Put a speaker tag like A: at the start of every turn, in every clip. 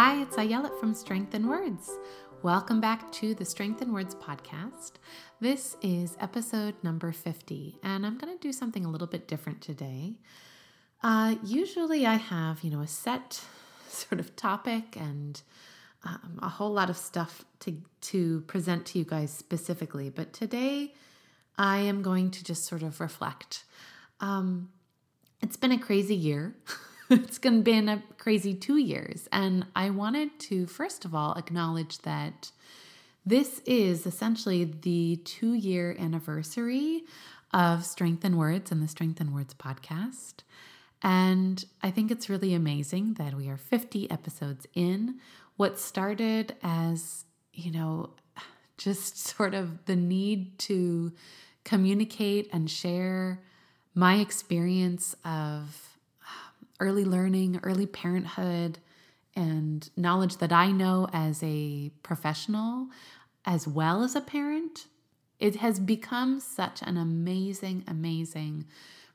A: Hi, it's Ayelet from Strength in Words. Welcome back to the Strength in Words podcast. This is episode number 50, and I'm going to do something a little bit different today. Uh, usually, I have, you know, a set sort of topic and um, a whole lot of stuff to, to present to you guys specifically, but today I am going to just sort of reflect. Um, it's been a crazy year. it's been a crazy two years. And I wanted to, first of all, acknowledge that this is essentially the two year anniversary of Strength in Words and the Strength in Words podcast. And I think it's really amazing that we are 50 episodes in. What started as, you know, just sort of the need to communicate and share my experience of early learning, early parenthood, and knowledge that I know as a professional as well as a parent, it has become such an amazing, amazing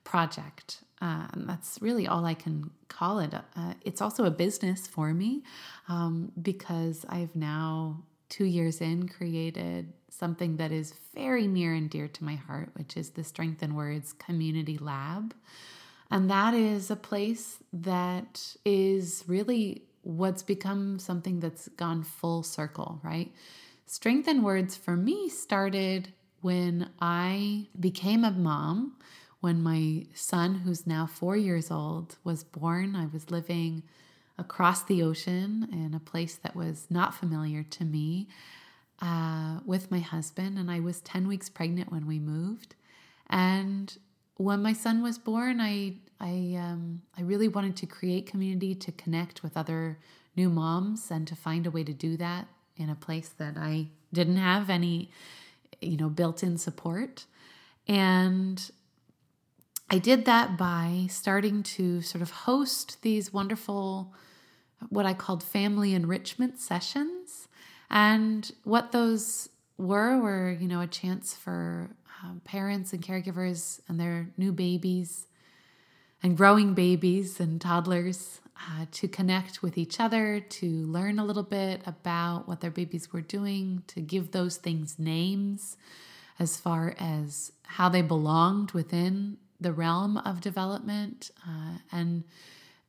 A: project. Uh, that's really all I can call it. Uh, it's also a business for me um, because I've now, two years in, created something that is very near and dear to my heart, which is the Strength in Words Community Lab. And that is a place that is really what's become something that's gone full circle, right? Strength in Words for me started when I became a mom. When my son, who's now four years old, was born, I was living across the ocean in a place that was not familiar to me uh, with my husband. And I was 10 weeks pregnant when we moved. And when my son was born, I I um, I really wanted to create community to connect with other new moms and to find a way to do that in a place that I didn't have any, you know, built in support. And I did that by starting to sort of host these wonderful, what I called family enrichment sessions. And what those were were, you know, a chance for um, parents and caregivers and their new babies and growing babies and toddlers uh, to connect with each other, to learn a little bit about what their babies were doing, to give those things names as far as how they belonged within the realm of development, uh, and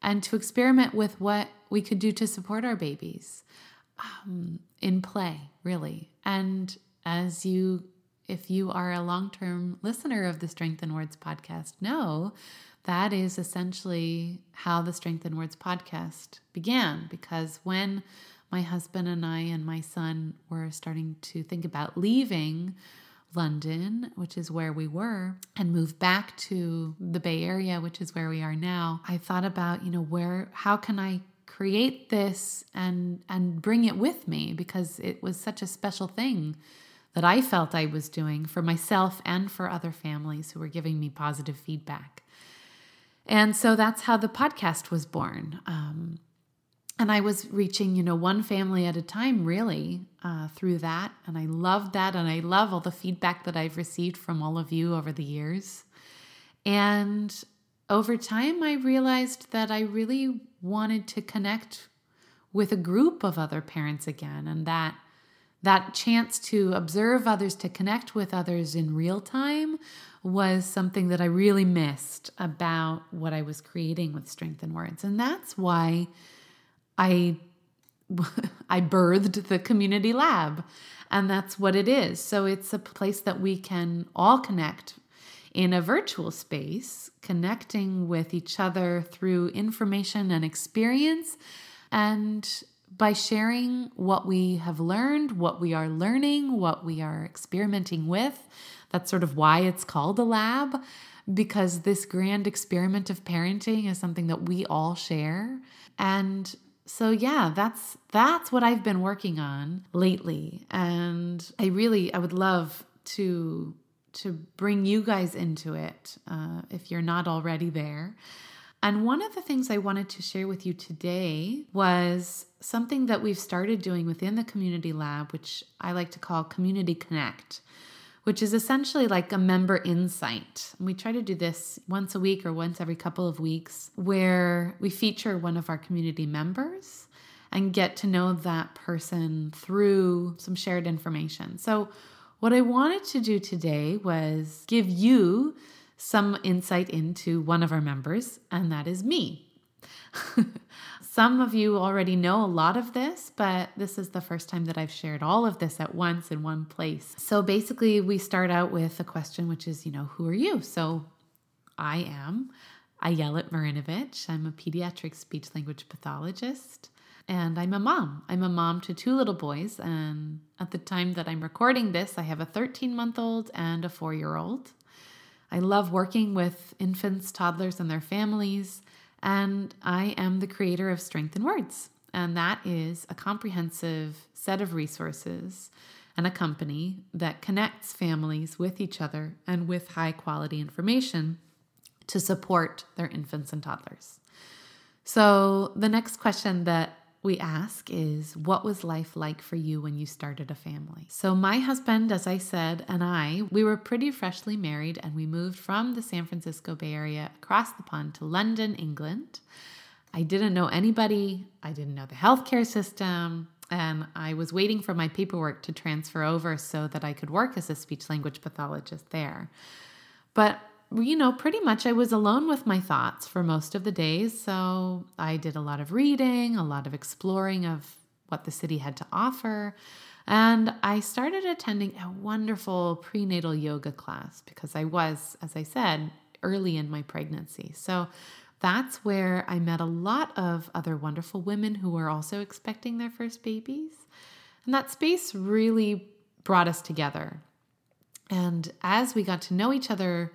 A: and to experiment with what we could do to support our babies um, in play, really. And as you, if you are a long term listener of the Strength in Words podcast, know that is essentially how the Strength in Words podcast began. Because when my husband and I and my son were starting to think about leaving London, which is where we were, and move back to the Bay Area, which is where we are now, I thought about, you know, where, how can I create this and and bring it with me because it was such a special thing that I felt I was doing for myself and for other families who were giving me positive feedback. And so that's how the podcast was born. Um, and I was reaching, you know, one family at a time really uh, through that. And I loved that. And I love all the feedback that I've received from all of you over the years. And over time, I realized that I really wanted to connect with a group of other parents again. And that that chance to observe others, to connect with others in real time was something that I really missed about what I was creating with Strength in Words. And that's why I I birthed the community lab. And that's what it is. So it's a place that we can all connect in a virtual space, connecting with each other through information and experience and by sharing what we have learned, what we are learning, what we are experimenting with. That's sort of why it's called a lab, because this grand experiment of parenting is something that we all share. And so yeah, that's that's what I've been working on lately. And I really I would love to to bring you guys into it uh, if you're not already there. And one of the things I wanted to share with you today was something that we've started doing within the Community Lab, which I like to call Community Connect, which is essentially like a member insight. And we try to do this once a week or once every couple of weeks, where we feature one of our community members and get to know that person through some shared information. So, what I wanted to do today was give you some insight into one of our members, and that is me. Some of you already know a lot of this, but this is the first time that I've shared all of this at once in one place. So basically, we start out with a question, which is, you know, who are you? So I am Ayelet Marinovich. I'm a pediatric speech language pathologist. And I'm a mom. I'm a mom to two little boys. And at the time that I'm recording this, I have a 13 month old and a four year old. I love working with infants, toddlers, and their families. And I am the creator of Strength in Words. And that is a comprehensive set of resources and a company that connects families with each other and with high quality information to support their infants and toddlers. So, the next question that we ask is What was life like for you when you started a family? So, my husband, as I said, and I, we were pretty freshly married and we moved from the San Francisco Bay Area across the pond to London, England. I didn't know anybody, I didn't know the healthcare system, and I was waiting for my paperwork to transfer over so that I could work as a speech language pathologist there. But you know, pretty much I was alone with my thoughts for most of the days. So I did a lot of reading, a lot of exploring of what the city had to offer. And I started attending a wonderful prenatal yoga class because I was, as I said, early in my pregnancy. So that's where I met a lot of other wonderful women who were also expecting their first babies. And that space really brought us together. And as we got to know each other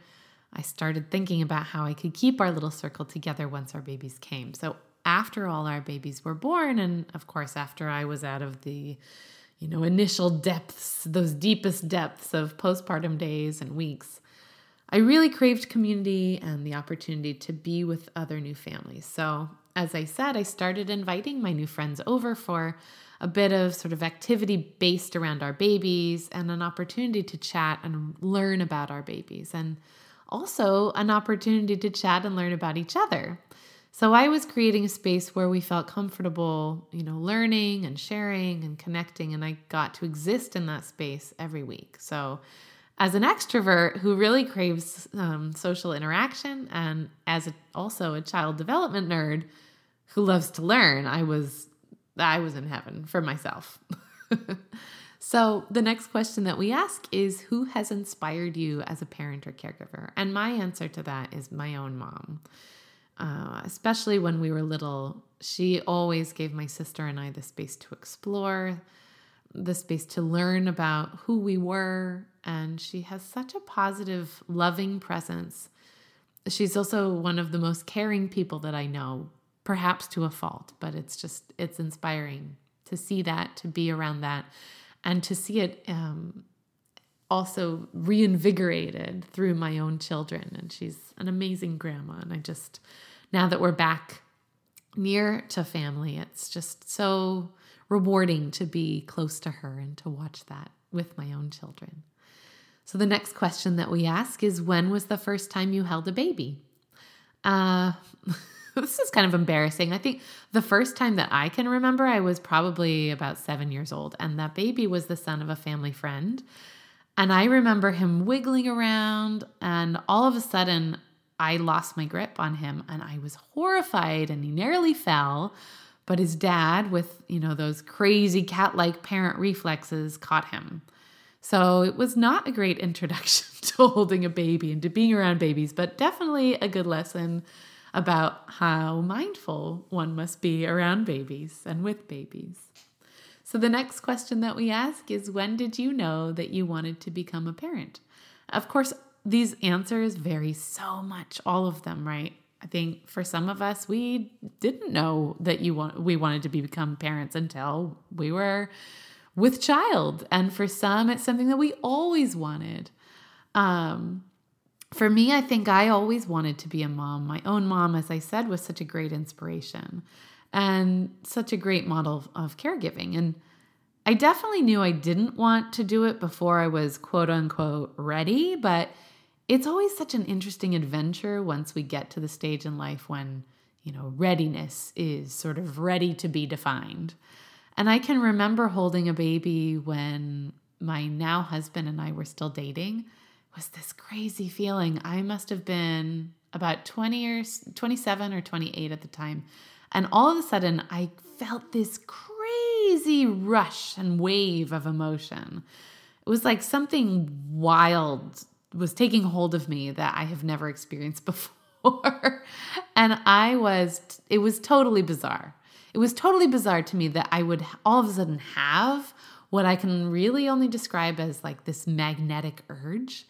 A: I started thinking about how I could keep our little circle together once our babies came. So after all our babies were born, and of course, after I was out of the you know, initial depths, those deepest depths of postpartum days and weeks, I really craved community and the opportunity to be with other new families. So, as I said, I started inviting my new friends over for a bit of sort of activity based around our babies and an opportunity to chat and learn about our babies. And also an opportunity to chat and learn about each other. So I was creating a space where we felt comfortable, you know, learning and sharing and connecting, and I got to exist in that space every week. So, as an extrovert who really craves um, social interaction, and as a, also a child development nerd who loves to learn, I was I was in heaven for myself. So, the next question that we ask is Who has inspired you as a parent or caregiver? And my answer to that is my own mom. Uh, especially when we were little, she always gave my sister and I the space to explore, the space to learn about who we were. And she has such a positive, loving presence. She's also one of the most caring people that I know, perhaps to a fault, but it's just, it's inspiring to see that, to be around that and to see it um, also reinvigorated through my own children. And she's an amazing grandma. And I just, now that we're back near to family, it's just so rewarding to be close to her and to watch that with my own children. So, the next question that we ask is When was the first time you held a baby? Uh, this is kind of embarrassing. I think the first time that I can remember, I was probably about seven years old, and that baby was the son of a family friend. And I remember him wiggling around, and all of a sudden, I lost my grip on him, and I was horrified, and he nearly fell. But his dad, with you know those crazy cat-like parent reflexes, caught him. So it was not a great introduction to holding a baby and to being around babies, but definitely a good lesson about how mindful one must be around babies and with babies. So, the next question that we ask is When did you know that you wanted to become a parent? Of course, these answers vary so much, all of them, right? I think for some of us, we didn't know that you want we wanted to become parents until we were with child, and for some, it's something that we always wanted. Um, for me, I think I always wanted to be a mom. My own mom, as I said, was such a great inspiration and such a great model of caregiving. And I definitely knew I didn't want to do it before I was quote unquote ready, but it's always such an interesting adventure once we get to the stage in life when you know, readiness is sort of ready to be defined. And I can remember holding a baby when my now husband and I were still dating. Was this crazy feeling. I must have been about 20 years, 27 or 28 at the time. And all of a sudden, I felt this crazy rush and wave of emotion. It was like something wild was taking hold of me that I have never experienced before. and I was, it was totally bizarre. It was totally bizarre to me that I would all of a sudden have what I can really only describe as like this magnetic urge.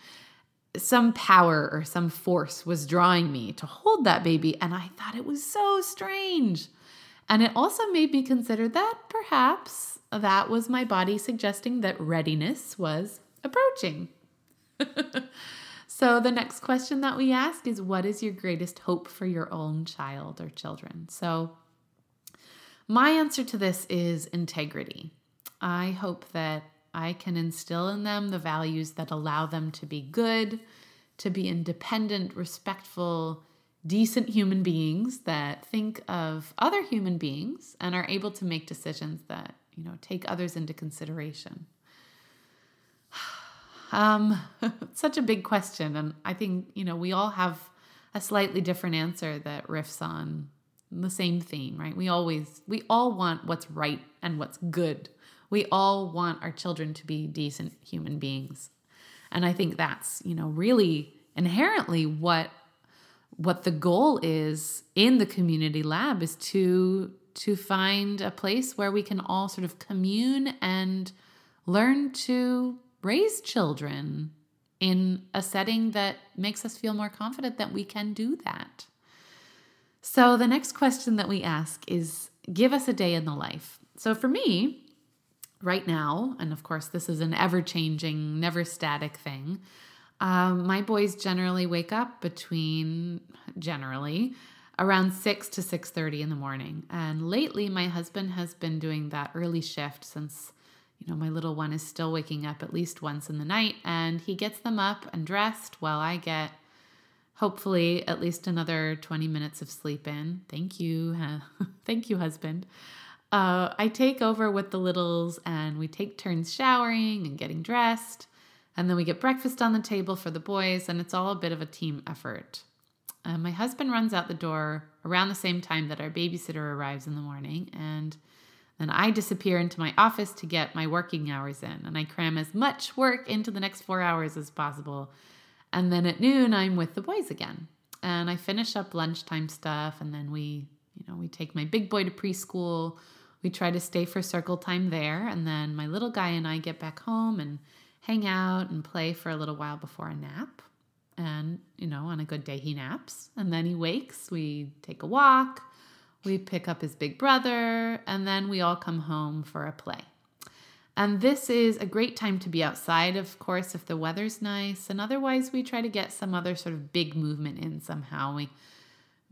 A: Some power or some force was drawing me to hold that baby, and I thought it was so strange. And it also made me consider that perhaps that was my body suggesting that readiness was approaching. so, the next question that we ask is What is your greatest hope for your own child or children? So, my answer to this is integrity. I hope that I can instill in them the values that allow them to be good, to be independent, respectful, decent human beings that think of other human beings and are able to make decisions that, you know, take others into consideration. Um, such a big question. And I think, you know, we all have a slightly different answer that riffs on the same theme, right? We always, we all want what's right and what's good. We all want our children to be decent human beings. And I think that's, you know, really inherently what what the goal is in the community lab is to to find a place where we can all sort of commune and learn to raise children in a setting that makes us feel more confident that we can do that. So, the next question that we ask is give us a day in the life. So, for me, right now, and of course, this is an ever changing, never static thing. Um, my boys generally wake up between generally around 6 to 6:30 in the morning. And lately my husband has been doing that early shift since you know, my little one is still waking up at least once in the night, and he gets them up and dressed while I get hopefully at least another 20 minutes of sleep in. Thank you. Thank you, husband. Uh, I take over with the littles and we take turns showering and getting dressed. And then we get breakfast on the table for the boys, and it's all a bit of a team effort. Uh, my husband runs out the door around the same time that our babysitter arrives in the morning, and then I disappear into my office to get my working hours in, and I cram as much work into the next four hours as possible. And then at noon, I'm with the boys again. And I finish up lunchtime stuff, and then we, you know, we take my big boy to preschool. We try to stay for circle time there, and then my little guy and I get back home and hang out and play for a little while before a nap. And, you know, on a good day, he naps, and then he wakes. We take a walk we pick up his big brother, and then we all come home for a play. And this is a great time to be outside, of course, if the weather's nice. And otherwise, we try to get some other sort of big movement in somehow. We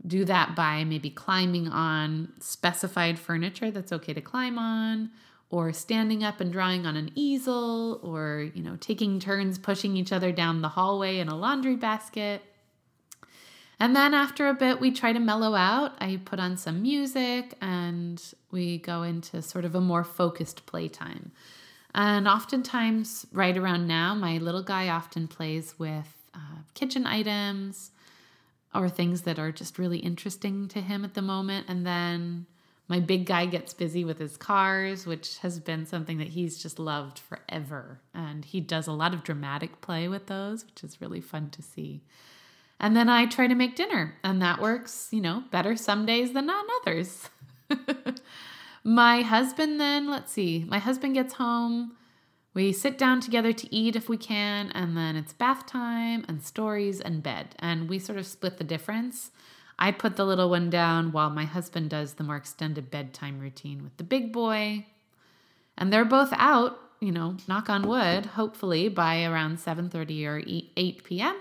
A: do that by maybe climbing on specified furniture that's okay to climb on, or standing up and drawing on an easel, or, you know, taking turns pushing each other down the hallway in a laundry basket. And then after a bit, we try to mellow out. I put on some music and we go into sort of a more focused playtime. And oftentimes, right around now, my little guy often plays with uh, kitchen items or things that are just really interesting to him at the moment. And then my big guy gets busy with his cars, which has been something that he's just loved forever. And he does a lot of dramatic play with those, which is really fun to see. And then I try to make dinner, and that works, you know, better some days than on others. my husband, then, let's see, my husband gets home. We sit down together to eat if we can, and then it's bath time and stories and bed. And we sort of split the difference. I put the little one down while my husband does the more extended bedtime routine with the big boy. And they're both out, you know, knock on wood, hopefully by around 7:30 or 8 p.m.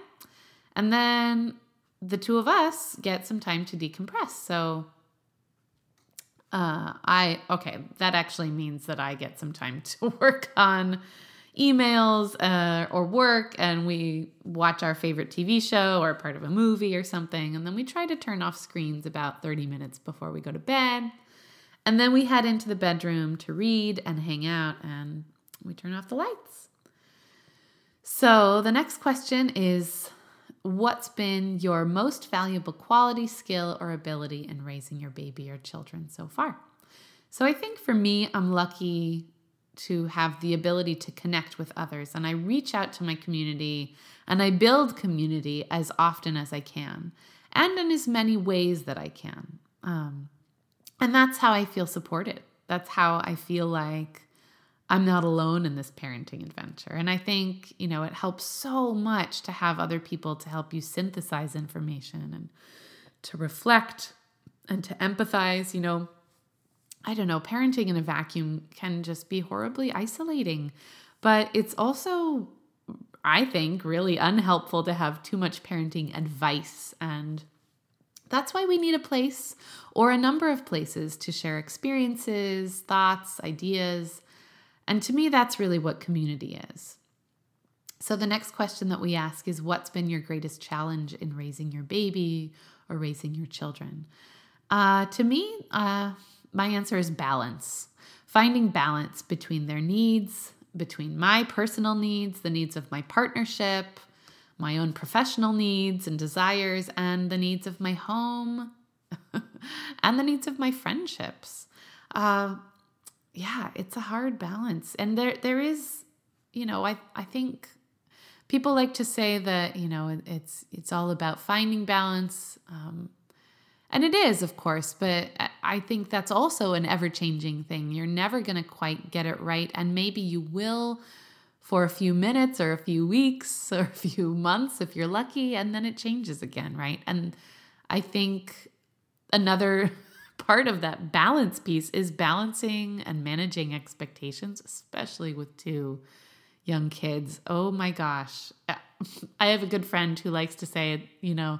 A: And then the two of us get some time to decompress. So uh, I, okay, that actually means that I get some time to work on emails uh, or work and we watch our favorite TV show or part of a movie or something. And then we try to turn off screens about 30 minutes before we go to bed. And then we head into the bedroom to read and hang out and we turn off the lights. So the next question is What's been your most valuable quality, skill, or ability in raising your baby or children so far? So I think for me, I'm lucky to have the ability to connect with others. And I reach out to my community and I build community as often as I can and in as many ways that I can. Um, and that's how I feel supported. That's how I feel like I'm not alone in this parenting adventure. And I think, you know, it helps so much to have other people to help you synthesize information and to reflect and to empathize. You know, I don't know, parenting in a vacuum can just be horribly isolating, but it's also, I think, really unhelpful to have too much parenting advice. And that's why we need a place or a number of places to share experiences, thoughts, ideas. And to me, that's really what community is. So, the next question that we ask is What's been your greatest challenge in raising your baby or raising your children? Uh, to me, uh, my answer is balance. Finding balance between their needs, between my personal needs, the needs of my partnership, my own professional needs and desires, and the needs of my home and the needs of my friendships. Uh, yeah, it's a hard balance. And there there is, you know, I, I think people like to say that, you know, it's it's all about finding balance. Um, and it is, of course, but I think that's also an ever changing thing. You're never going to quite get it right. And maybe you will for a few minutes or a few weeks or a few months if you're lucky, and then it changes again, right? And I think another part of that balance piece is balancing and managing expectations, especially with two young kids. Oh my gosh. I have a good friend who likes to say, you know,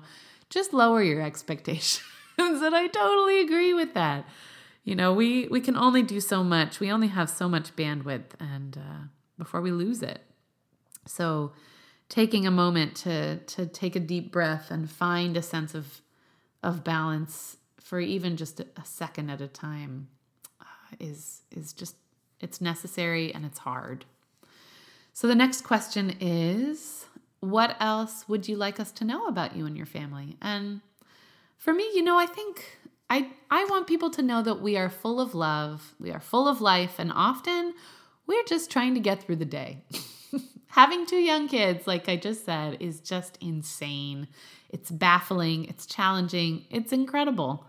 A: just lower your expectations. and I totally agree with that. You know, we we can only do so much. We only have so much bandwidth, and uh, before we lose it. So, taking a moment to to take a deep breath and find a sense of of balance for even just a, second at a time uh, is is just it's necessary and it's hard. So the next question is what else would you like us to know about you and your family? And for me, you know, I think I I want people to know that we are full of love, we are full of life, and often we're just trying to get through the day. Having two young kids, like I just said, is just insane. It's baffling, it's challenging, it's incredible.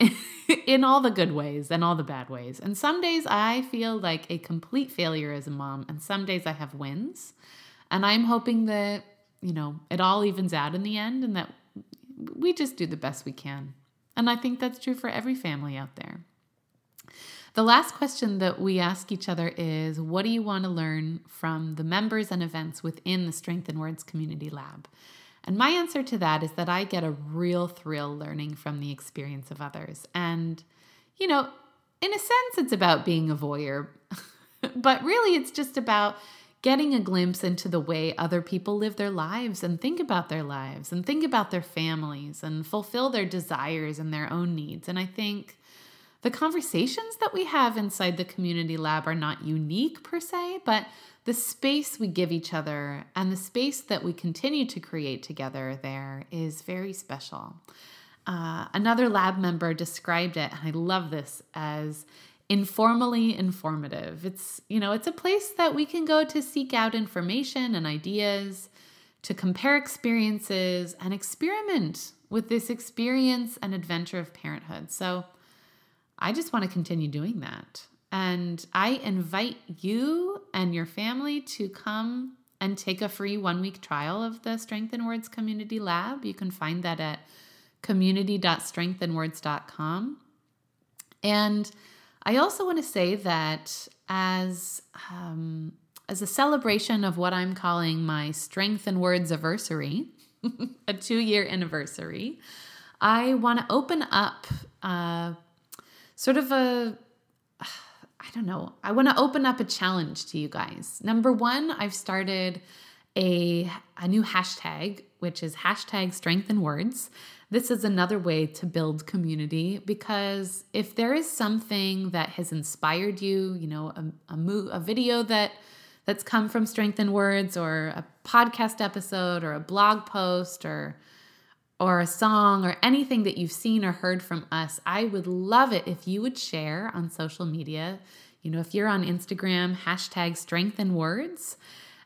A: in all the good ways and all the bad ways. And some days I feel like a complete failure as a mom, and some days I have wins. And I'm hoping that, you know, it all evens out in the end and that we just do the best we can. And I think that's true for every family out there. The last question that we ask each other is What do you want to learn from the members and events within the Strength in Words Community Lab? And my answer to that is that I get a real thrill learning from the experience of others. And, you know, in a sense, it's about being a voyeur, but really it's just about getting a glimpse into the way other people live their lives and think about their lives and think about their families and fulfill their desires and their own needs. And I think the conversations that we have inside the community lab are not unique per se, but the space we give each other and the space that we continue to create together there is very special. Uh, another lab member described it, and I love this, as informally informative. It's, you know, it's a place that we can go to seek out information and ideas, to compare experiences and experiment with this experience and adventure of parenthood. So I just want to continue doing that. And I invite you and your family to come and take a free one week trial of the Strength in Words Community Lab. You can find that at community.strengthinwords.com. And I also want to say that as um, as a celebration of what I'm calling my Strength in Words anniversary, a two year anniversary, I want to open up uh, sort of a I don't know, I want to open up a challenge to you guys. Number one, I've started a, a new hashtag, which is hashtag strength in words. This is another way to build community because if there is something that has inspired you, you know, a, a, mo- a video that that's come from strength in Words or a podcast episode or a blog post or or a song or anything that you've seen or heard from us, I would love it if you would share on social media. You know, if you're on Instagram, hashtag strength in words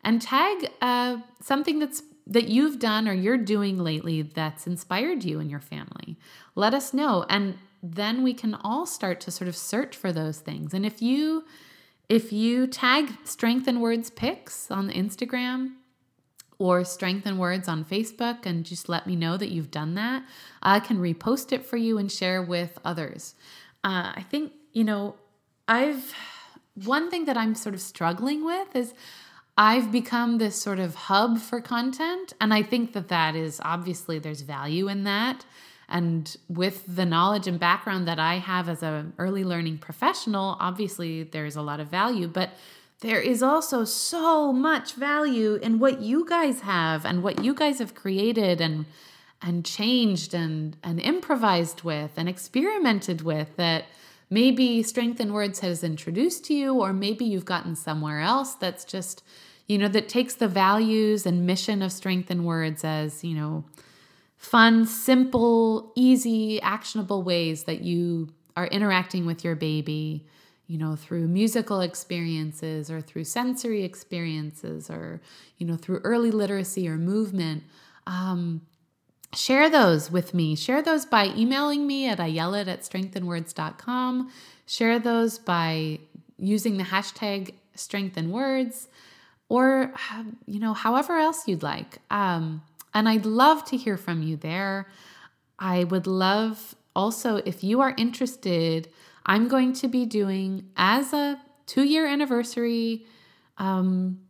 A: and tag uh, something that's that you've done or you're doing lately that's inspired you and your family. Let us know. And then we can all start to sort of search for those things. And if you if you tag strength in words pics on Instagram, or strength in words on Facebook and just let me know that you've done that. I can repost it for you and share with others. Uh, I think, you know, I've one thing that I'm sort of struggling with is I've become this sort of hub for content. And I think that that is obviously there's value in that. And with the knowledge and background that I have as an early learning professional, obviously there's a lot of value. But there is also so much value in what you guys have and what you guys have created and and changed and and improvised with and experimented with that maybe strength in words has introduced to you or maybe you've gotten somewhere else that's just you know that takes the values and mission of strength in words as you know fun simple easy actionable ways that you are interacting with your baby you know, through musical experiences or through sensory experiences or, you know, through early literacy or movement. Um, share those with me. Share those by emailing me at ayelet at strengthinwords.com. Share those by using the hashtag strengthinwords or, you know, however else you'd like. Um, and I'd love to hear from you there. I would love also if you are interested I'm going to be doing as a two year anniversary um,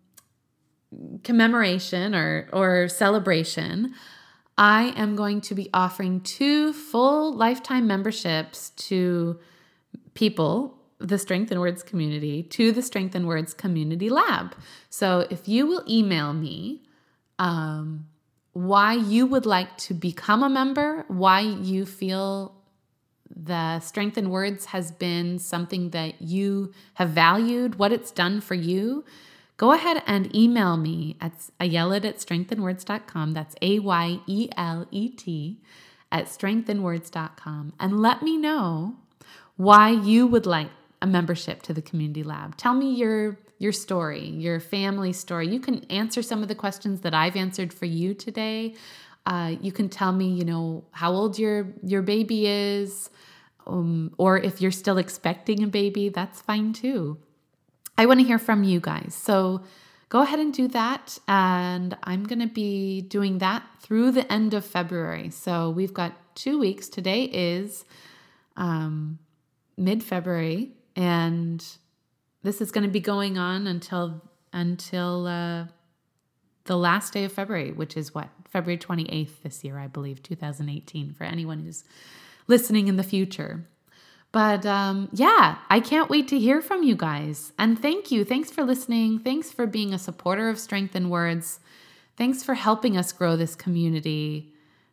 A: commemoration or, or celebration. I am going to be offering two full lifetime memberships to people, the Strength in Words community, to the Strength in Words Community Lab. So if you will email me, um, why you would like to become a member, why you feel the Strength in Words has been something that you have valued, what it's done for you, go ahead and email me at ayelet at strengthinwords.com. That's A Y E L E T at strengthinwords.com and let me know why you would like a membership to the community lab. Tell me your your story, your family story. You can answer some of the questions that I've answered for you today. Uh, you can tell me, you know, how old your your baby is, um, or if you're still expecting a baby, that's fine too. I want to hear from you guys. So go ahead and do that. And I'm going to be doing that through the end of February. So we've got two weeks. Today is um, mid February, and this is going to be going on until until uh, the last day of February, which is what February 28th this year, I believe, 2018. For anyone who's listening in the future. But um, yeah, I can't wait to hear from you guys. And thank you. Thanks for listening. Thanks for being a supporter of Strength in Words. Thanks for helping us grow this community.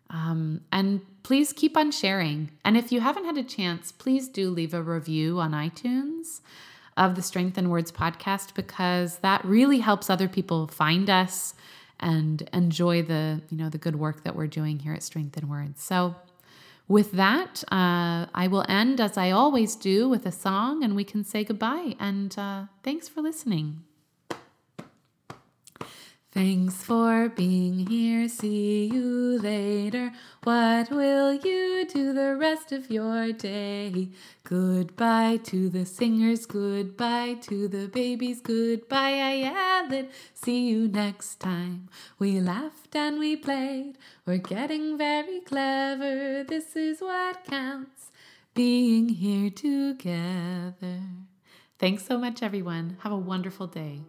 A: Um, and please keep on sharing. And if you haven't had a chance, please do leave a review on iTunes of the Strength in Words podcast because that really helps other people find us and enjoy the you know the good work that we're doing here at Strength in Words. So with that, uh, I will end as I always do with a song and we can say goodbye. And uh, thanks for listening. Thanks for being here. See you later. What will you do the rest of your day? Goodbye to the singers. Goodbye to the babies. Goodbye, Ayelet. See you next time. We laughed and we played. We're getting very clever. This is what counts. Being here together. Thanks so much, everyone. Have a wonderful day.